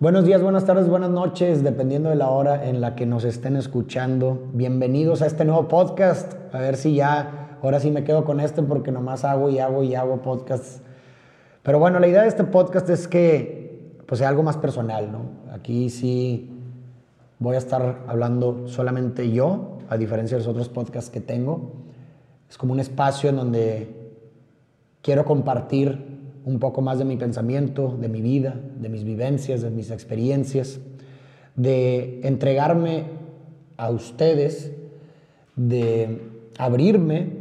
Buenos días, buenas tardes, buenas noches, dependiendo de la hora en la que nos estén escuchando. Bienvenidos a este nuevo podcast. A ver si ya, ahora sí me quedo con este porque nomás hago y hago y hago podcasts. Pero bueno, la idea de este podcast es que pues sea algo más personal, ¿no? Aquí sí voy a estar hablando solamente yo, a diferencia de los otros podcasts que tengo. Es como un espacio en donde quiero compartir un poco más de mi pensamiento, de mi vida, de mis vivencias, de mis experiencias, de entregarme a ustedes, de abrirme.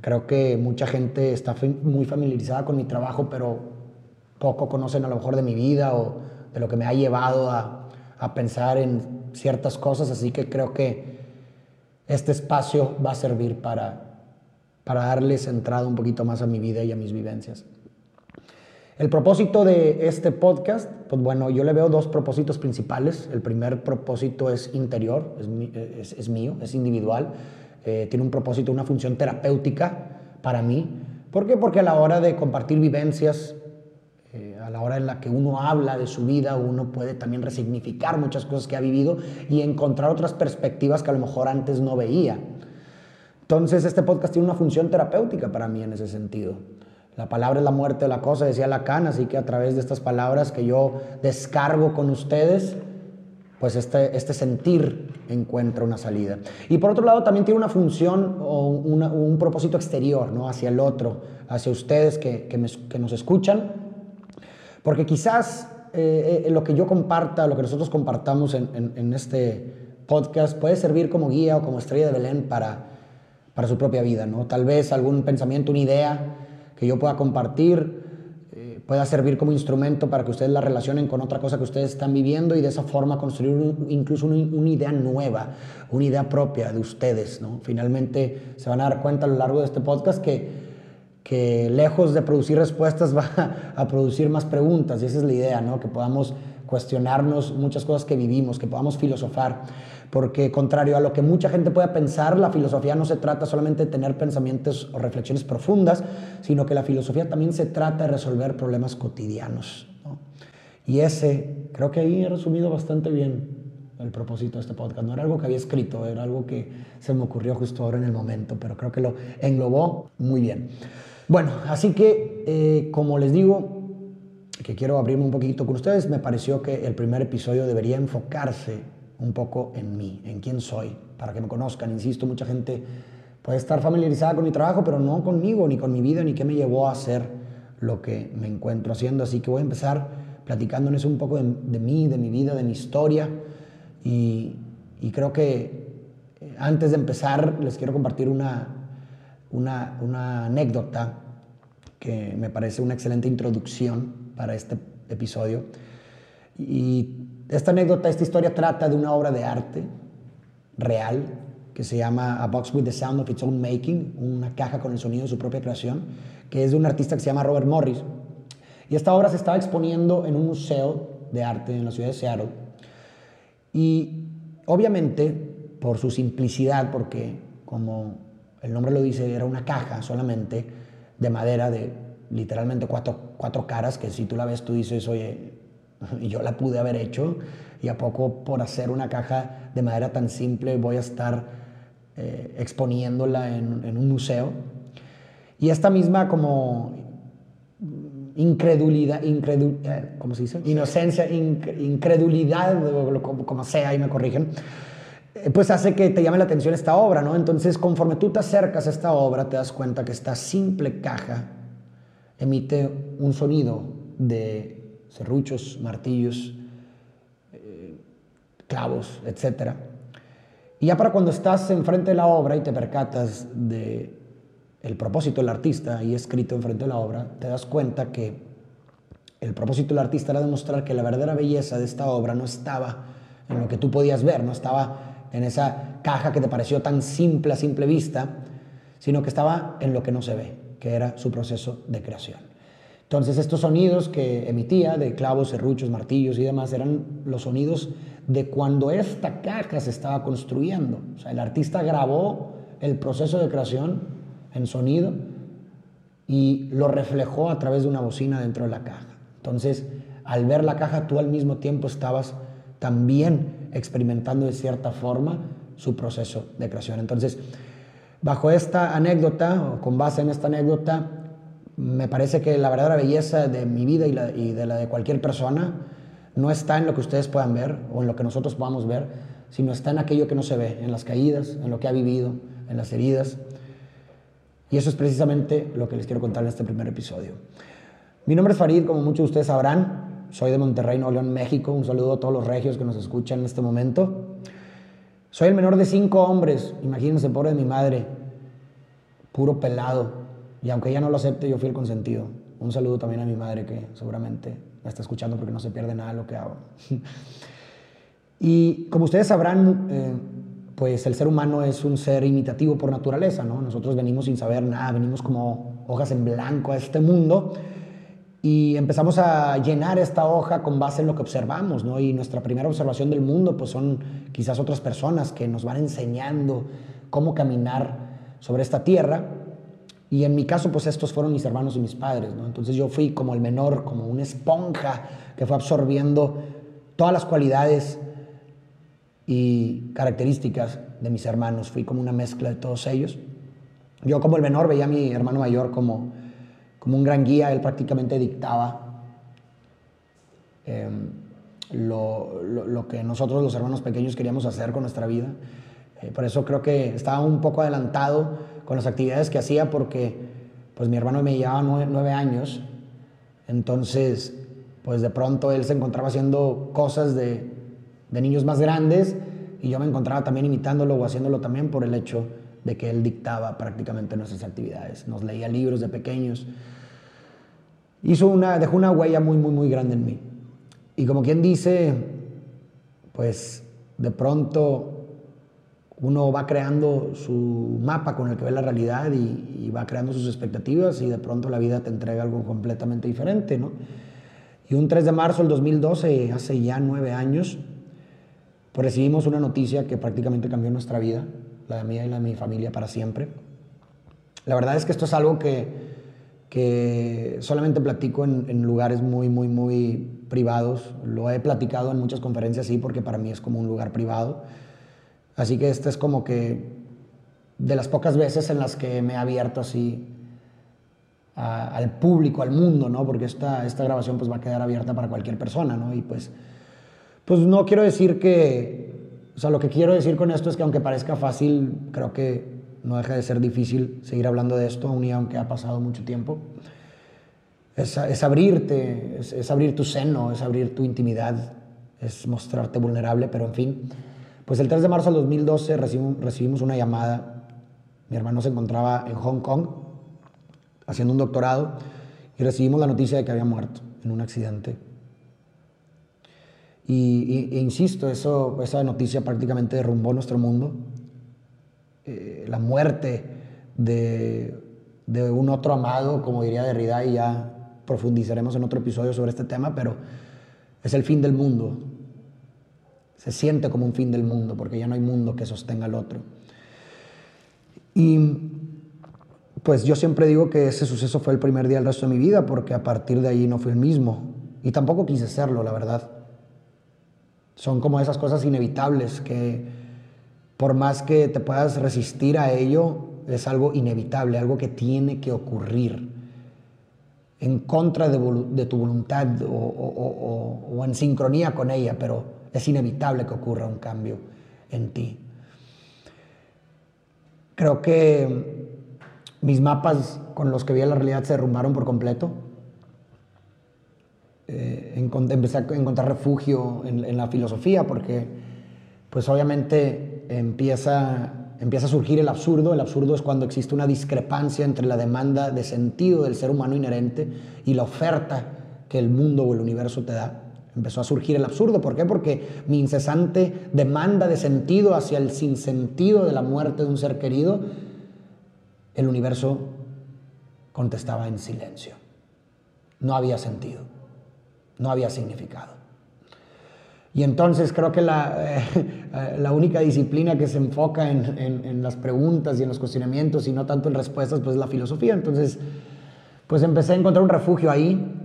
Creo que mucha gente está muy familiarizada con mi trabajo, pero poco conocen a lo mejor de mi vida o de lo que me ha llevado a, a pensar en ciertas cosas, así que creo que este espacio va a servir para, para darles entrada un poquito más a mi vida y a mis vivencias. El propósito de este podcast, pues bueno, yo le veo dos propósitos principales. El primer propósito es interior, es, mío, es individual. Eh, tiene un propósito, una función terapéutica para mí. ¿Por qué? Porque a la hora de compartir vivencias, eh, a la hora en la que uno habla de su vida, uno puede también resignificar muchas cosas que ha vivido y encontrar otras perspectivas que a lo mejor antes no veía. Entonces, este podcast tiene una función terapéutica para mí en ese sentido. La palabra es la muerte de la cosa, decía Lacan, así que a través de estas palabras que yo descargo con ustedes, pues este, este sentir encuentra una salida. Y por otro lado también tiene una función o un propósito exterior, ¿no? Hacia el otro, hacia ustedes que, que, nos escuchan, porque quizás eh, eh, lo que yo comparta, lo que nosotros compartamos en, en, este podcast puede servir como guía o como estrella de Belén para, para su propia vida, ¿no? Tal vez algún pensamiento, una idea que yo pueda compartir, eh, pueda servir como instrumento para que ustedes la relacionen con otra cosa que ustedes están viviendo y de esa forma construir incluso una idea nueva, una idea propia de ustedes. ¿no? Finalmente se van a dar cuenta a lo largo de este podcast que, que lejos de producir respuestas va a producir más preguntas y esa es la idea, ¿no? que podamos cuestionarnos muchas cosas que vivimos, que podamos filosofar porque contrario a lo que mucha gente pueda pensar, la filosofía no se trata solamente de tener pensamientos o reflexiones profundas, sino que la filosofía también se trata de resolver problemas cotidianos. Y ese, creo que ahí he resumido bastante bien el propósito de este podcast. No era algo que había escrito, era algo que se me ocurrió justo ahora en el momento, pero creo que lo englobó muy bien. Bueno, así que, eh, como les digo, que quiero abrirme un poquito con ustedes, me pareció que el primer episodio debería enfocarse un poco en mí, en quién soy, para que me conozcan. Insisto, mucha gente puede estar familiarizada con mi trabajo, pero no conmigo, ni con mi vida, ni qué me llevó a hacer lo que me encuentro haciendo. Así que voy a empezar platicándoles un poco de, mí, de mi vida, de mi historia. Y, creo que eh, antes de empezar les quiero compartir una, una, una anécdota que me parece una excelente introducción para este episodio. Y esta anécdota, esta historia trata de una obra de arte real que se llama A Box with the Sound of Its Own Making, una caja con el sonido de su propia creación, que es de un artista que se llama Robert Morris. Y esta obra se estaba exponiendo en un museo de arte en la ciudad de Seattle. Y obviamente, por su simplicidad, porque como el nombre lo dice, era una caja solamente de madera de literalmente cuatro, cuatro caras, que si tú la ves tú dices, oye, yo la pude haber hecho y a poco por hacer una caja de madera tan simple voy a estar eh, exponiéndola en, un museo. Y esta misma como incredulidad, eh, ¿cómo se dice? Inocencia, incredulidad, como, como, sea, y me corrigen, eh, pues hace que te llame la atención esta obra, ¿no? Entonces, conforme tú te acercas a esta obra, te das cuenta que esta simple caja emite un sonido de serruchos, martillos, eh, clavos, etc. Y ya para cuando estás enfrente de la obra y te percatas de el propósito del artista ahí escrito enfrente de la obra, te das cuenta que el propósito del artista era demostrar que la verdadera belleza de esta obra no estaba en lo que tú podías ver, no estaba en esa caja que te pareció tan simple a simple vista, sino que estaba en lo que no se ve, que era su proceso de creación. Entonces estos sonidos que emitía de clavos, serruchos, martillos y demás eran los sonidos de cuando esta caja se estaba construyendo. O sea, el artista grabó el proceso de creación en sonido y lo reflejó a través de una bocina dentro de la caja. Entonces, al ver la caja tú al mismo tiempo estabas también experimentando de cierta forma su proceso de creación. Entonces, bajo esta anécdota, o con base en esta anécdota, me parece que la verdadera belleza de mi vida y, y de la de cualquier persona no está en lo que ustedes puedan ver o en lo que nosotros podamos ver, sino está en aquello que no se ve, en las caídas, en lo que ha vivido, en las heridas. Y eso es precisamente lo que les quiero contar en este primer episodio. Mi nombre es Farid, como muchos de ustedes sabrán. Soy de Monterrey, Nuevo León, México. Un saludo a todos los regios que nos escuchan en este momento. Soy el menor de cinco hombres. Imagínense, pobre de mi madre. Puro pelado. Y aunque ella no lo acepte, yo fui el consentido. Un saludo también a mi madre que seguramente me está escuchando porque no se pierde nada lo que hago. y como ustedes sabrán, eh, pues el ser humano es un ser imitativo por naturaleza, ¿no? Nosotros venimos sin saber nada, venimos como hojas en blanco a este mundo y empezamos a llenar esta hoja con base en lo que observamos, ¿no? Y nuestra primera observación del mundo, pues son quizás otras personas que nos van enseñando cómo caminar sobre esta tierra. Y en mi caso, pues estos fueron mis hermanos y mis padres, ¿no? Entonces yo fui como el menor, como una esponja que fue absorbiendo todas las cualidades y características de mis hermanos. Fui como una mezcla de todos ellos. Yo como el menor veía a mi hermano mayor como, como un gran guía, él prácticamente dictaba em, lo, lo, que nosotros los hermanos pequeños queríamos hacer con nuestra vida. Eh, por eso creo que estaba un poco adelantado con las actividades que hacía porque pues mi hermano me llevaba nueve, años, entonces pues de pronto él se encontraba haciendo cosas de, de niños más grandes y yo me encontraba también imitándolo o haciéndolo también por el hecho de que él dictaba prácticamente nuestras actividades, nos leía libros de pequeños. Hizo una, dejó una huella muy, muy, muy grande en mí. Y como quien dice, pues de pronto uno va creando su mapa con el que ve la realidad y, va creando sus expectativas y de pronto la vida te entrega algo completamente diferente, ¿no? Y un 3 de marzo del 2012, hace ya nueve años, pues recibimos una noticia que prácticamente cambió nuestra vida, la de mía y la de mi familia para siempre. La verdad es que esto es algo que, que solamente platico en, en, lugares muy, muy, muy privados. Lo he platicado en muchas conferencias, sí, porque para mí es como un lugar privado. Así que esta es como que de las pocas veces en las que me he abierto así al público, al mundo, ¿no? Porque esta, esta grabación pues va a quedar abierta para cualquier persona, ¿no? Y pues pues no quiero decir que, o sea, lo que quiero decir con esto es que aunque parezca fácil, creo que no deja de ser difícil seguir hablando de esto, aún y aunque ha pasado mucho tiempo. Es, es abrirte, es, abrir tu seno, es abrir tu intimidad, es mostrarte vulnerable, pero en fin. Pues el 3 de marzo del 2012 recibimos, una llamada. Mi hermano se encontraba en Hong Kong haciendo un doctorado y recibimos la noticia de que había muerto en un accidente y, e insisto, eso, esa noticia prácticamente derrumbó nuestro mundo. Eh, la muerte de, de, un otro amado, como diría Derrida, y ya profundizaremos en otro episodio sobre este tema, pero es el fin del mundo. Se siente como un fin del mundo, porque ya no hay mundo que sostenga al otro. Y pues yo siempre digo que ese suceso fue el primer día del resto de mi vida, porque a partir de ahí no fui el mismo. Y tampoco quise serlo, la verdad. Son como esas cosas inevitables que por más que te puedas resistir a ello, es algo inevitable, algo que tiene que ocurrir en contra de, tu voluntad o, en sincronía con ella, pero es inevitable que ocurra un cambio en ti. Creo que mis mapas con los que vi la realidad se derrumbaron por completo eh, empecé a encontrar refugio en, la filosofía porque pues obviamente empieza, empieza a surgir el absurdo. El absurdo es cuando existe una discrepancia entre la demanda de sentido del ser humano inherente y la oferta que el mundo o el universo te da. Empezó a surgir el absurdo. ¿Por qué? Porque mi incesante demanda de sentido hacia el sinsentido de la muerte de un ser querido, el universo contestaba en silencio. No había sentido no había significado. Y entonces creo que la, eh, la única disciplina que se enfoca en, en, las preguntas y en los cuestionamientos y no tanto en respuestas, pues es la filosofía. Entonces, pues empecé a encontrar un refugio ahí.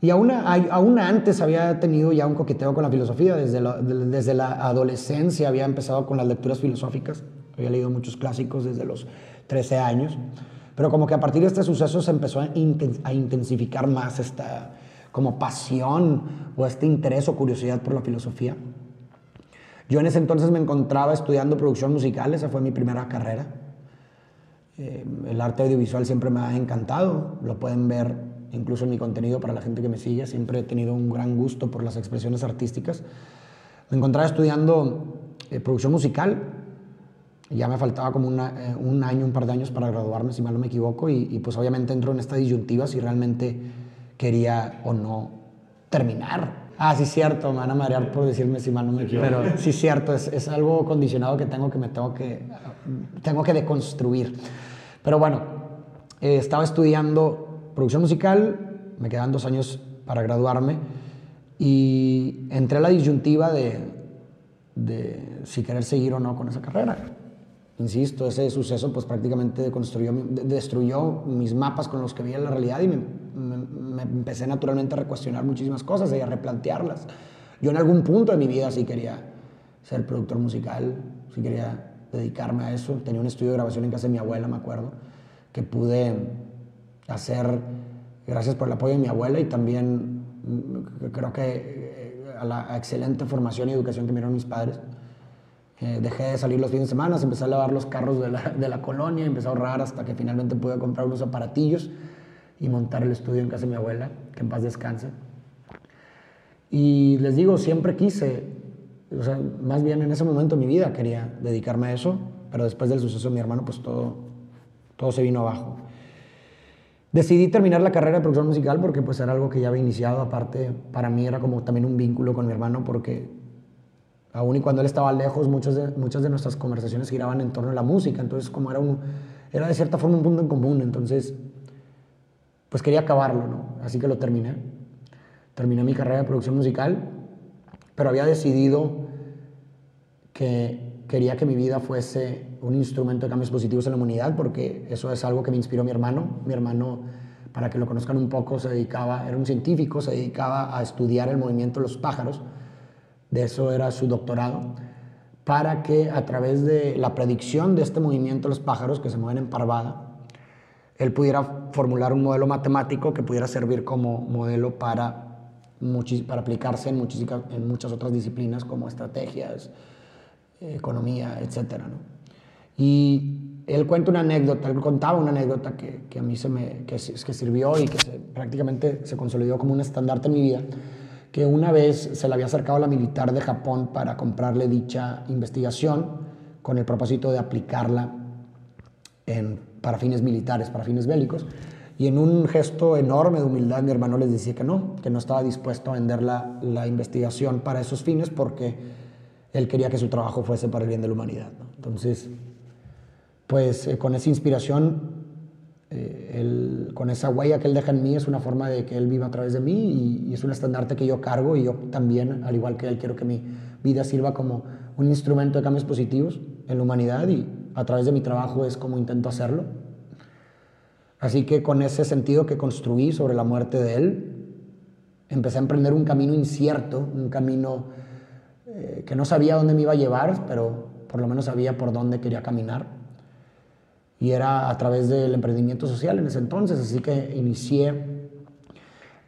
Y aún, aún antes había tenido ya un coqueteo con la filosofía, desde la, desde la adolescencia había empezado con las lecturas filosóficas, había leído muchos clásicos desde los 13 años, pero como que a partir de este suceso se empezó a, intensificar más esta como pasión o este interés o curiosidad por la filosofía. Yo en ese entonces me encontraba estudiando producción musical, esa fue mi primera carrera. Eh, el arte audiovisual siempre me ha encantado, lo pueden ver incluso en mi contenido para la gente que me sigue, siempre he tenido un gran gusto por las expresiones artísticas. Me encontraba estudiando eh, producción musical, ya me faltaba como eh, un año, un par de años para graduarme, si mal no me equivoco, y, pues obviamente entro en esta disyuntiva si realmente quería o no terminar. Ah, sí, cierto, me van a marear por decirme si mal no me equivoco. Pero sí, cierto, es, es, algo condicionado que tengo que me tengo que, tengo que deconstruir. Pero bueno, eh, estaba estudiando producción musical, me quedan dos años para graduarme y entré a la disyuntiva de, de si querer seguir o no con esa carrera. Insisto, ese suceso pues prácticamente deconstruyó, destruyó mis mapas con los que veía la realidad y me, me, empecé naturalmente a recuestionar muchísimas cosas y a replantearlas. Yo en algún punto de mi vida sí quería ser productor musical, sí quería dedicarme a eso. Tenía un estudio de grabación en casa de mi abuela, me acuerdo, que pude hacer gracias por el apoyo de mi abuela y también mm, creo que eh, a la excelente formación y educación que me dieron mis padres. Eh, dejé de salir los fines de semana, empecé a lavar los carros de la, de la, colonia, empecé a ahorrar hasta que finalmente pude comprar unos aparatillos y montar el estudio en casa de mi abuela, que en paz descanse. Y les digo, siempre quise, o sea, más bien en ese momento de mi vida quería dedicarme a eso, pero después del suceso de mi hermano, pues todo, todo se vino abajo. Decidí terminar la carrera de producción musical porque pues era algo que ya había iniciado, aparte para mí era como también un vínculo con mi hermano porque aún y cuando él estaba lejos, muchas de, nuestras conversaciones giraban en torno a la música, entonces como era, era de cierta forma un punto en común, entonces pues quería acabarlo, ¿no? Así que lo terminé. Terminé mi carrera de producción musical, pero había decidido que quería que mi vida fuese un instrumento de cambios positivos en la humanidad, porque eso es algo que me inspiró mi hermano. Mi hermano, para que lo conozcan un poco, se dedicaba, era un científico, se dedicaba a estudiar el movimiento de los pájaros de eso era su doctorado, para que a través de la predicción de este movimiento de los pájaros que se mueven en parvada, él pudiera formular un modelo matemático que pudiera servir como modelo para, para aplicarse en, en muchas otras disciplinas como estrategias, economía, etc. Y él cuenta una anécdota, él contaba una anécdota que, que a mí se me, que, que sirvió y que prácticamente se consolidó como un estandarte en mi vida que una vez se le había acercado a la militar de Japón para comprarle dicha investigación con el propósito de aplicarla en, para fines militares, para fines bélicos. Y en un gesto enorme de humildad, mi hermano les decía que no, que no estaba dispuesto a vender la, la investigación para esos fines porque él quería que su trabajo fuese para el bien de la humanidad. Entonces, pues eh, con esa inspiración eh, con esa huella que Él deja en mí es una forma de que Él viva a través de mí y, es un estandarte que yo cargo y yo también, al igual que Él, quiero que mi vida sirva como un instrumento de cambios positivos en la humanidad y a través de mi trabajo es como intento hacerlo. Así que con ese sentido que construí sobre la muerte de Él, empecé a emprender un camino incierto, un camino eh, que no sabía dónde me iba a llevar, pero por lo menos sabía por dónde quería caminar y era a través del emprendimiento social en ese entonces, así que inicié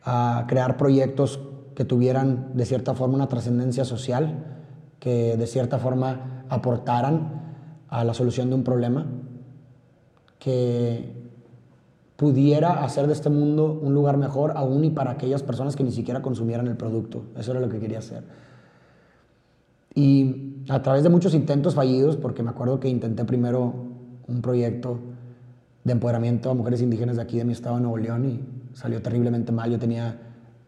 a crear proyectos que tuvieran de cierta forma una trascendencia social, que de cierta forma aportaran a la solución de un problema, que pudiera hacer de este mundo un lugar mejor aún y para aquellas personas que ni siquiera consumieran el producto. Eso era lo que quería hacer. Y a través de muchos intentos fallidos, porque me acuerdo que intenté primero un proyecto de empoderamiento a mujeres indígenas de aquí de mi estado de Nuevo León y salió terriblemente mal. Yo tenía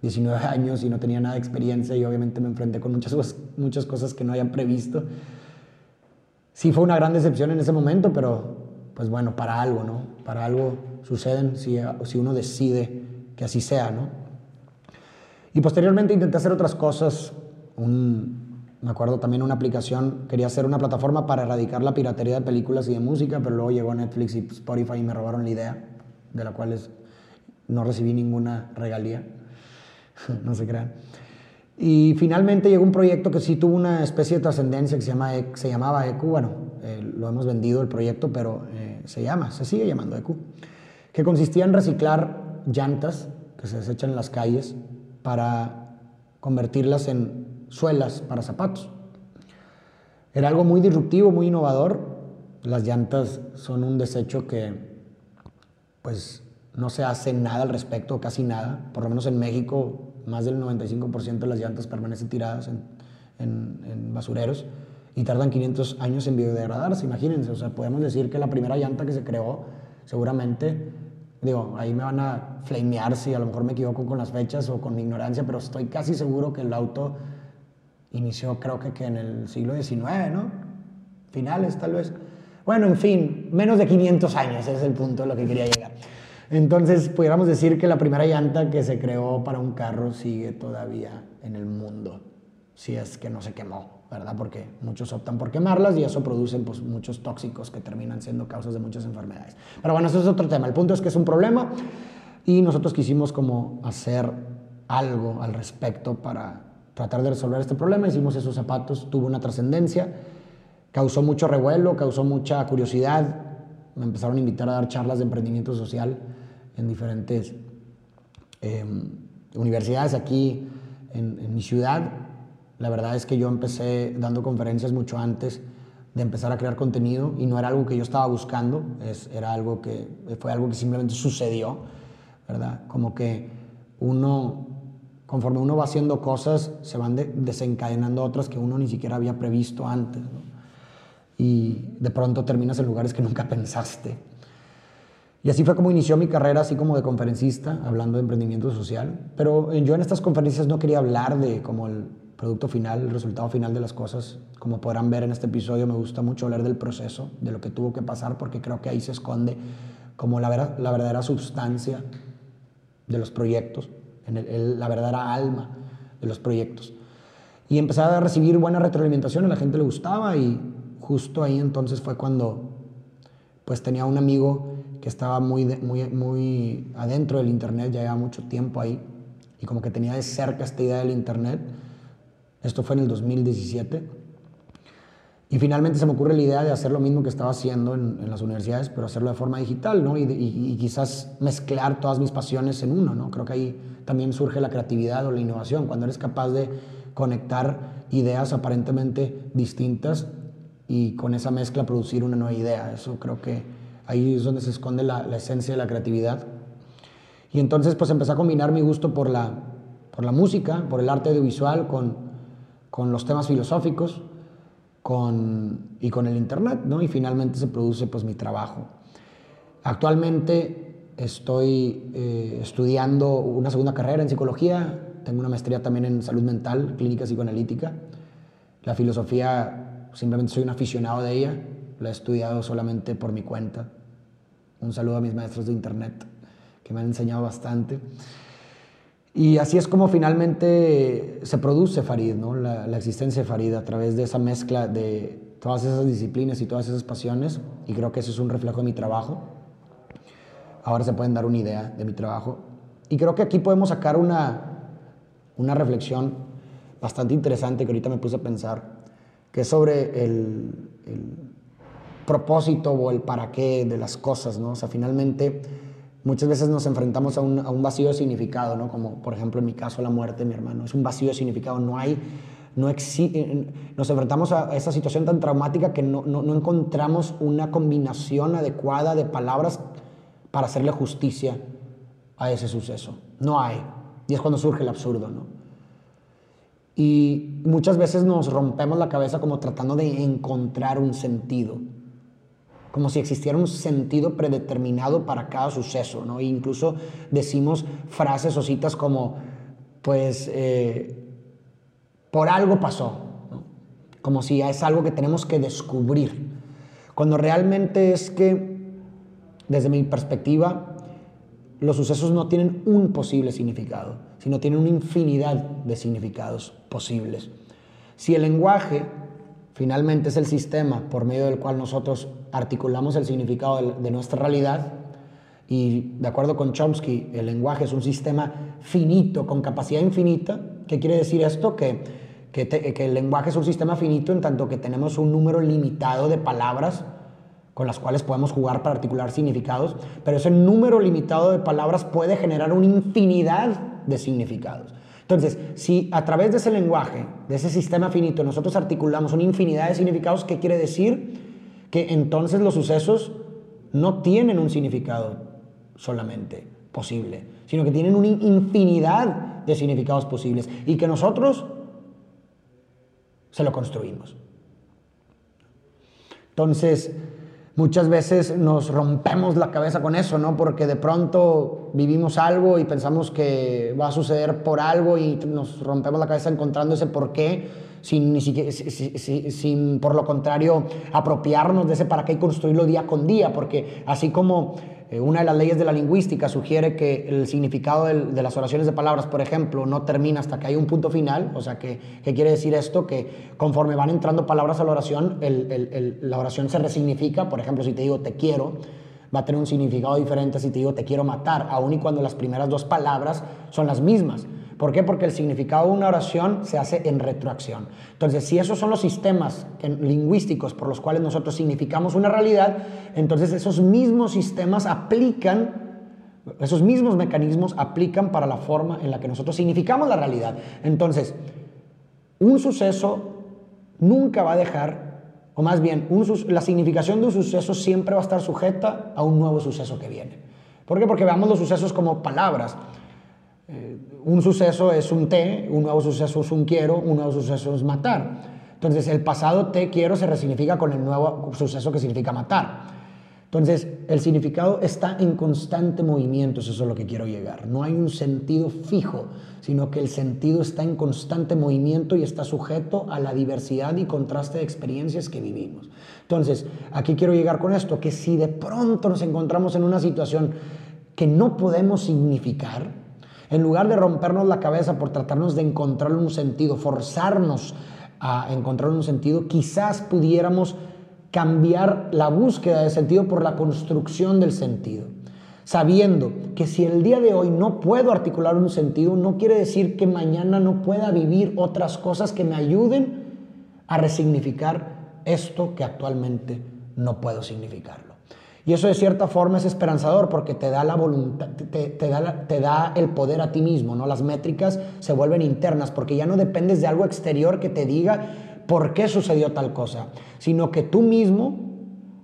19 años y no tenía nada de experiencia y obviamente me enfrenté con muchas, muchas cosas que no habían previsto. Sí fue una gran decepción en ese momento, pero pues bueno, para algo, ¿no? Para algo suceden si, si uno decide que así sea, ¿no? Y posteriormente intenté hacer otras cosas, un, me acuerdo también una aplicación, quería hacer una plataforma para erradicar la piratería de películas y de música, pero luego llegó Netflix y Spotify y me robaron la idea, de la cual no recibí ninguna regalía. no se crean. Y finalmente llegó un proyecto que sí tuvo una especie de trascendencia que se, llama, e, se llamaba EQ. Bueno, eh, lo hemos vendido el proyecto, pero eh, se llama, se sigue llamando EQ. Que consistía en reciclar llantas que se desechan en las calles para convertirlas en suelas para zapatos. Era algo muy disruptivo, muy innovador. Las llantas son un desecho que, pues, no se hace nada al respecto, casi nada. Por lo menos en México más del 95% de las llantas permanecen tiradas en, en, basureros y tardan 500 años en biodegradarse, imagínense, o sea, podemos decir que la primera llanta que se creó, seguramente, digo, ahí me van a flamear si a lo mejor me equivoco con las fechas o con mi ignorancia, pero estoy casi seguro que el auto inició creo que, que en el siglo XIX, ¿no? Finales tal vez. Bueno, en fin, menos de 500 años, es el punto a lo que quería llegar. Entonces, pudiéramos decir que la primera llanta que se creó para un carro sigue todavía en el mundo, si es que no se quemó, ¿verdad? Porque muchos optan por quemarlas y eso produce pues, muchos tóxicos que terminan siendo causas de muchas enfermedades. Pero bueno, eso es otro tema. El punto es que es un problema y nosotros quisimos como hacer algo al respecto para tratar de resolver este problema. Hicimos esos zapatos, tuvo una trascendencia, causó mucho revuelo, causó mucha curiosidad. Me empezaron a invitar a dar charlas de emprendimiento social en diferentes em, universidades aquí en, mi ciudad. La verdad es que yo empecé dando conferencias mucho antes de empezar a crear contenido y no era algo que yo estaba buscando, es, era algo que fue algo que simplemente sucedió, ¿verdad? Como que uno, conforme uno va haciendo cosas, se van desencadenando otras que uno ni siquiera había previsto antes, Y de pronto terminas en lugares que nunca pensaste. Y así fue como inició mi carrera, así como de conferencista, hablando de emprendimiento social. Pero yo en estas conferencias no quería hablar de como el producto final, el resultado final de las cosas. Como podrán ver en este episodio, me gusta mucho hablar del proceso, de lo que tuvo que pasar, porque creo que ahí se esconde como la, la verdadera sustancia de los proyectos, en la verdadera alma de los proyectos. Y empecé a recibir buena retroalimentación, a la gente le gustaba y justo ahí entonces fue cuando pues tenía un amigo que estaba muy, muy, muy adentro del Internet, ya llevaba mucho tiempo ahí, y como que tenía de cerca esta idea del Internet. Esto fue en el 2017. Y finalmente se me ocurre la idea de hacer lo mismo que estaba haciendo en, las universidades, pero hacerlo de forma digital, ¿no? Y, quizás mezclar todas mis pasiones en uno, ¿no? Creo que ahí también surge la creatividad o la innovación, cuando eres capaz de conectar ideas aparentemente distintas y con esa mezcla producir una nueva idea. Eso creo que Ahí es donde se esconde la, esencia de la creatividad. Y entonces pues empecé a combinar mi gusto por la, por la música, por el arte audiovisual, con, con los temas filosóficos con, y con el internet, ¿no? Y finalmente se produce pues mi trabajo. Actualmente estoy eh, estudiando una segunda carrera en psicología, tengo una maestría también en salud mental, clínica psicoanalítica. La filosofía, simplemente soy un aficionado de ella, la he estudiado solamente por mi cuenta. Un saludo a mis maestros de internet que me han enseñado bastante. Y así es como finalmente se produce Farid, ¿no? la, existencia de Farid a través de esa mezcla de todas esas disciplinas y todas esas pasiones. Y creo que eso es un reflejo de mi trabajo. Ahora se pueden dar una idea de mi trabajo. Y creo que aquí podemos sacar una, una reflexión bastante interesante que ahorita me puse a pensar, que es sobre el, el propósito o el para qué de las cosas, ¿no? O sea, finalmente muchas veces nos enfrentamos a un, a un vacío de significado, ¿no? Como por ejemplo en mi caso la muerte de mi hermano, es un vacío de significado, no hay, no existe, nos enfrentamos a esa situación tan traumática que no, no, no encontramos una combinación adecuada de palabras para hacerle justicia a ese suceso. No hay. Y es cuando surge el absurdo, ¿no? Y muchas veces nos rompemos la cabeza como tratando de encontrar un sentido como si existiera un sentido predeterminado para cada suceso, ¿no? E incluso decimos frases o citas como, pues, eh, por algo pasó, ¿no? como si es algo que tenemos que descubrir, cuando realmente es que, desde mi perspectiva, los sucesos no tienen un posible significado, sino tienen una infinidad de significados posibles. Si el lenguaje finalmente es el sistema por medio del cual nosotros articulamos el significado de, nuestra realidad y de acuerdo con Chomsky, el lenguaje es un sistema finito, con capacidad infinita. ¿Qué quiere decir esto? Que, que, el lenguaje es un sistema finito en tanto que tenemos un número limitado de palabras con las cuales podemos jugar para articular significados, pero ese número limitado de palabras puede generar una infinidad de significados. Entonces, si a través de ese lenguaje, de ese sistema finito, nosotros articulamos una infinidad de significados, ¿qué quiere decir? Que entonces los sucesos no tienen un significado solamente posible, sino que tienen una infinidad de significados posibles y que nosotros se lo construimos. Entonces, muchas veces nos rompemos la cabeza con eso, ¿no? Porque de pronto vivimos algo y pensamos que va a suceder por algo y nos rompemos la cabeza encontrando ese por qué, sin, ni siquiera, sin por lo contrario apropiarnos de ese para qué y construirlo día con día, porque así como eh, una de las leyes de la lingüística sugiere que el significado de las oraciones de palabras, por ejemplo, no termina hasta que hay un punto final. O sea, ¿qué, quiere decir esto? Que conforme van entrando palabras a la oración, la oración se resignifica. Por ejemplo, si te digo te quiero, va a tener un significado diferente si te digo te quiero matar, aun y cuando las primeras dos palabras son las mismas. ¿Por qué? Porque el significado de una oración se hace en retroacción. Entonces, si esos son los sistemas lingüísticos por los cuales nosotros significamos una realidad, entonces esos mismos sistemas aplican, esos mismos mecanismos aplican para la forma en la que nosotros significamos la realidad. Entonces, un suceso nunca va a dejar, o más bien, la significación de un suceso siempre va a estar sujeta a un nuevo suceso que viene. ¿Por qué? Porque veamos los sucesos como palabras. Eh, un suceso es un te, un nuevo suceso es un quiero, un nuevo suceso es matar. Entonces el pasado te quiero se resignifica con el nuevo suceso que significa matar. Entonces el significado está en constante movimiento, eso es lo que quiero llegar. No hay un sentido fijo, sino que el sentido está en constante movimiento y está sujeto a la diversidad y contraste de experiencias que vivimos. Entonces, aquí quiero llegar con esto, que si de pronto nos encontramos en una situación que no podemos significar, en lugar de rompernos la cabeza por tratarnos de encontrar un sentido, forzarnos a encontrar un sentido, quizás pudiéramos cambiar la búsqueda de sentido por la construcción del sentido. Sabiendo que si el día de hoy no puedo articular un sentido, no quiere decir que mañana no pueda vivir otras cosas que me ayuden a resignificar esto que actualmente no puedo significar. Y eso de cierta forma es esperanzador porque te da la voluntad, te, da, te da el poder a ti mismo, ¿no? Las métricas se vuelven internas porque ya no dependes de algo exterior que te diga por qué sucedió tal cosa, sino que tú mismo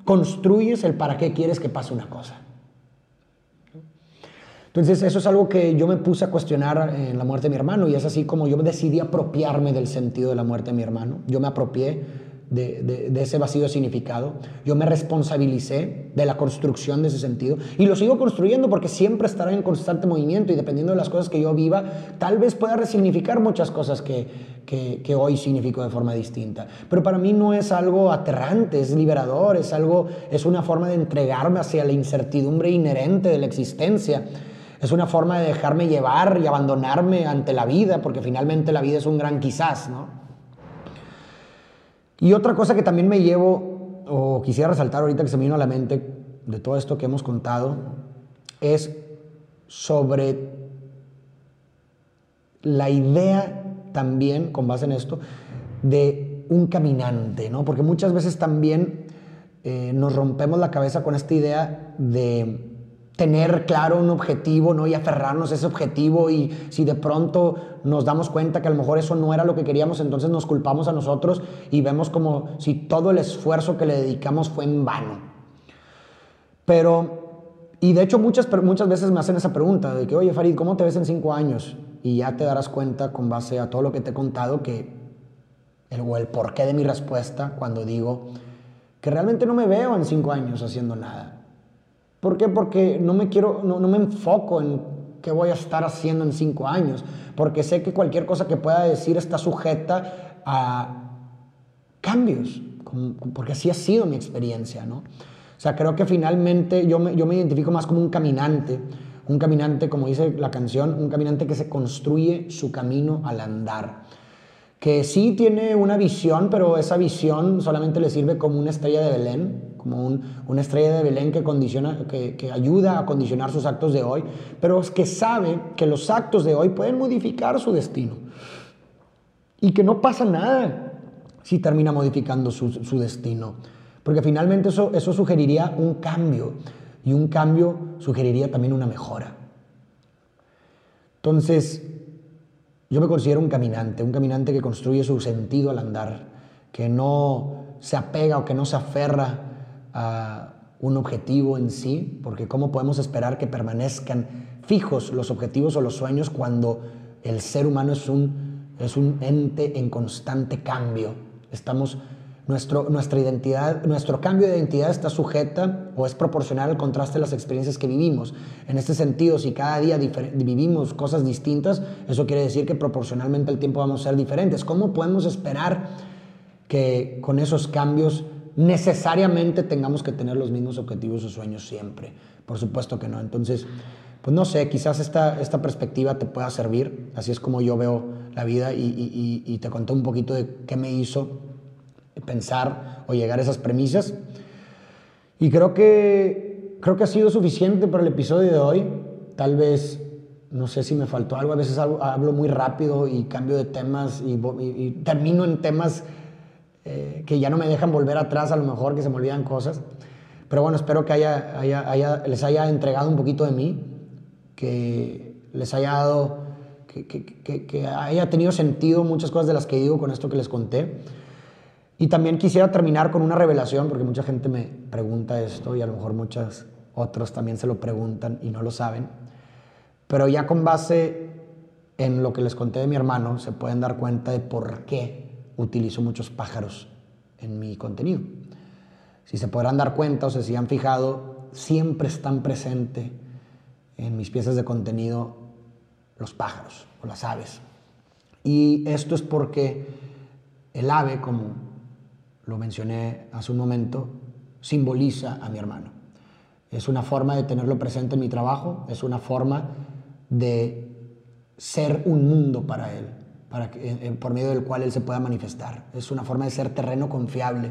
construyes el para qué quieres que pase una cosa. Entonces eso es algo que yo me puse a cuestionar en la muerte de mi hermano y es así como yo decidí apropiarme del sentido de la muerte de mi hermano. Yo me apropié de, ese vacío de significado. Yo me responsabilicé de la construcción de ese sentido y lo sigo construyendo porque siempre estará en constante movimiento y dependiendo de las cosas que yo viva, tal vez pueda resignificar muchas cosas que, que, hoy significo de forma distinta. Pero para mí no es algo aterrante, es liberador, es algo, es una forma de entregarme hacia la incertidumbre inherente de la existencia. Es una forma de dejarme llevar y abandonarme ante la vida, porque finalmente la vida es un gran quizás, ¿no? Y otra cosa que también me llevo, o quisiera resaltar ahorita que se me vino a la mente de todo esto que hemos contado, es sobre la idea también, con base en esto, de un caminante, ¿no? Porque muchas veces también eh, nos rompemos la cabeza con esta idea de tener claro un objetivo, ¿no? Y aferrarnos a ese objetivo y si de pronto nos damos cuenta que a lo mejor eso no era lo que queríamos, entonces nos culpamos a nosotros y vemos como si todo el esfuerzo que le dedicamos fue en vano. Pero, y de hecho muchas, muchas veces me hacen esa pregunta de que, oye Farid, ¿cómo te ves en cinco años? Y ya te darás cuenta con base a todo lo que te he contado que el, o el porqué de mi respuesta cuando digo que realmente no me veo en cinco años haciendo nada ¿Por qué? Porque no me quiero, no, me enfoco en qué voy a estar haciendo en cinco años, porque sé que cualquier cosa que pueda decir está sujeta a cambios, porque así ha sido mi experiencia, ¿no? O sea, creo que finalmente yo me, yo me identifico más como un caminante, un caminante, como dice la canción, un caminante que se construye su camino al andar que sí tiene una visión, pero esa visión solamente le sirve como una estrella de Belén, como un, una estrella de Belén que, condiciona, que, que ayuda a condicionar sus actos de hoy, pero es que sabe que los actos de hoy pueden modificar su destino y que no pasa nada si termina modificando su, su destino, porque finalmente eso, eso sugeriría un cambio y un cambio sugeriría también una mejora. Entonces, yo me considero un caminante, un caminante que construye su sentido al andar, que no se apega o que no se aferra un objetivo en sí, porque ¿cómo podemos esperar que permanezcan fijos los objetivos o los sueños cuando el ser humano es un, es un ente en constante cambio? Estamos nuestro, nuestra identidad, nuestro cambio de identidad está sujeta o es proporcional al contraste de las experiencias que vivimos. En este sentido, si cada día vivimos cosas distintas, eso quiere decir que proporcionalmente al tiempo vamos a ser diferentes. ¿Cómo podemos esperar que con esos cambios necesariamente tengamos que tener los mismos objetivos o sueños siempre? Por supuesto que no. Entonces, pues no sé, quizás esta, esta perspectiva te pueda servir. Así es como yo veo la vida y, te conté un poquito de qué me hizo pensar o llegar a esas premisas. Y creo que, creo que ha sido suficiente para el episodio de hoy. Tal vez, no sé si me faltó algo, a veces hablo, muy rápido y cambio de temas y, termino en temas eh, que ya no me dejan volver atrás, a lo mejor que se me olvidan cosas. Pero bueno, espero que haya, les haya entregado un poquito de mí, que les haya dado, que, que haya tenido sentido muchas cosas de las que digo con esto que les conté. Y también quisiera terminar con una revelación, porque mucha gente me pregunta esto y a lo mejor muchos otros también se lo preguntan y no lo saben. Pero ya con base en lo que les conté de mi hermano, se pueden dar cuenta de por qué utilizo muchos pájaros en mi contenido. Si se podrán dar cuenta o se si han fijado, siempre están presentes en mis piezas de contenido los pájaros o las aves. Y esto es porque el ave, como lo mencioné hace un momento, simboliza a mi hermano. Es una forma de tenerlo presente en mi trabajo, es una forma de ser un mundo para él, por medio del cual él se pueda manifestar. Es una forma de ser terreno confiable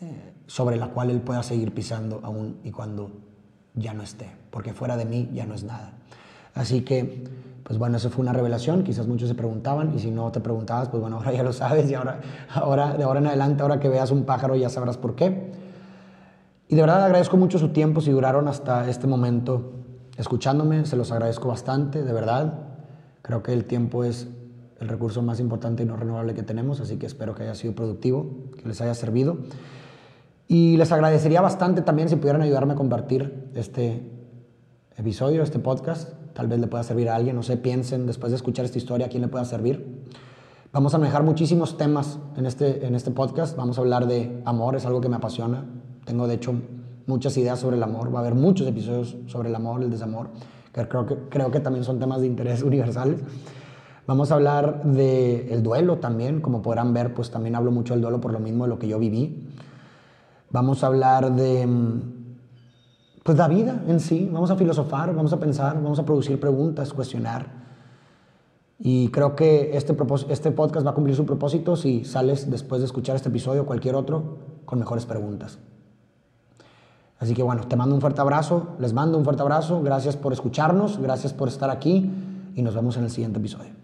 eh, sobre la cual él pueda seguir pisando aún y cuando ya no esté, porque fuera de mí ya no es nada. Así que pues bueno, eso fue una revelación, quizás muchos se preguntaban y si no te preguntabas, pues bueno, ahora ya lo sabes y ahora, ahora de ahora en adelante, ahora que veas un pájaro ya sabrás por qué. Y de verdad agradezco mucho su tiempo, si duraron hasta este momento escuchándome, se los agradezco bastante, de verdad. Creo que el tiempo es el recurso más importante y no renovable que tenemos, así que espero que haya sido productivo, que les haya servido. Y les agradecería bastante también si pudieran ayudarme a compartir este episodio, este podcast. Tal vez le pueda servir a alguien, no sé, piensen después de escuchar esta historia a quién le pueda servir. Vamos a manejar muchísimos temas en este, en este podcast, vamos a hablar de amor, es algo que me apasiona, tengo de hecho muchas ideas sobre el amor, va a haber muchos episodios sobre el amor, el desamor, que creo que, creo que también son temas de interés universales. Vamos a hablar del el duelo también, como podrán ver, pues también hablo mucho del duelo por lo mismo de lo que yo viví. Vamos a hablar de pues la vida en sí. Vamos a filosofar, vamos a pensar, vamos a producir preguntas, cuestionar. Y creo que este, este podcast va a cumplir su propósito si sales después de escuchar este episodio o cualquier otro con mejores preguntas. Así que bueno, te mando un fuerte abrazo, les mando un fuerte abrazo, gracias por escucharnos, gracias por estar aquí y nos vemos en el siguiente episodio.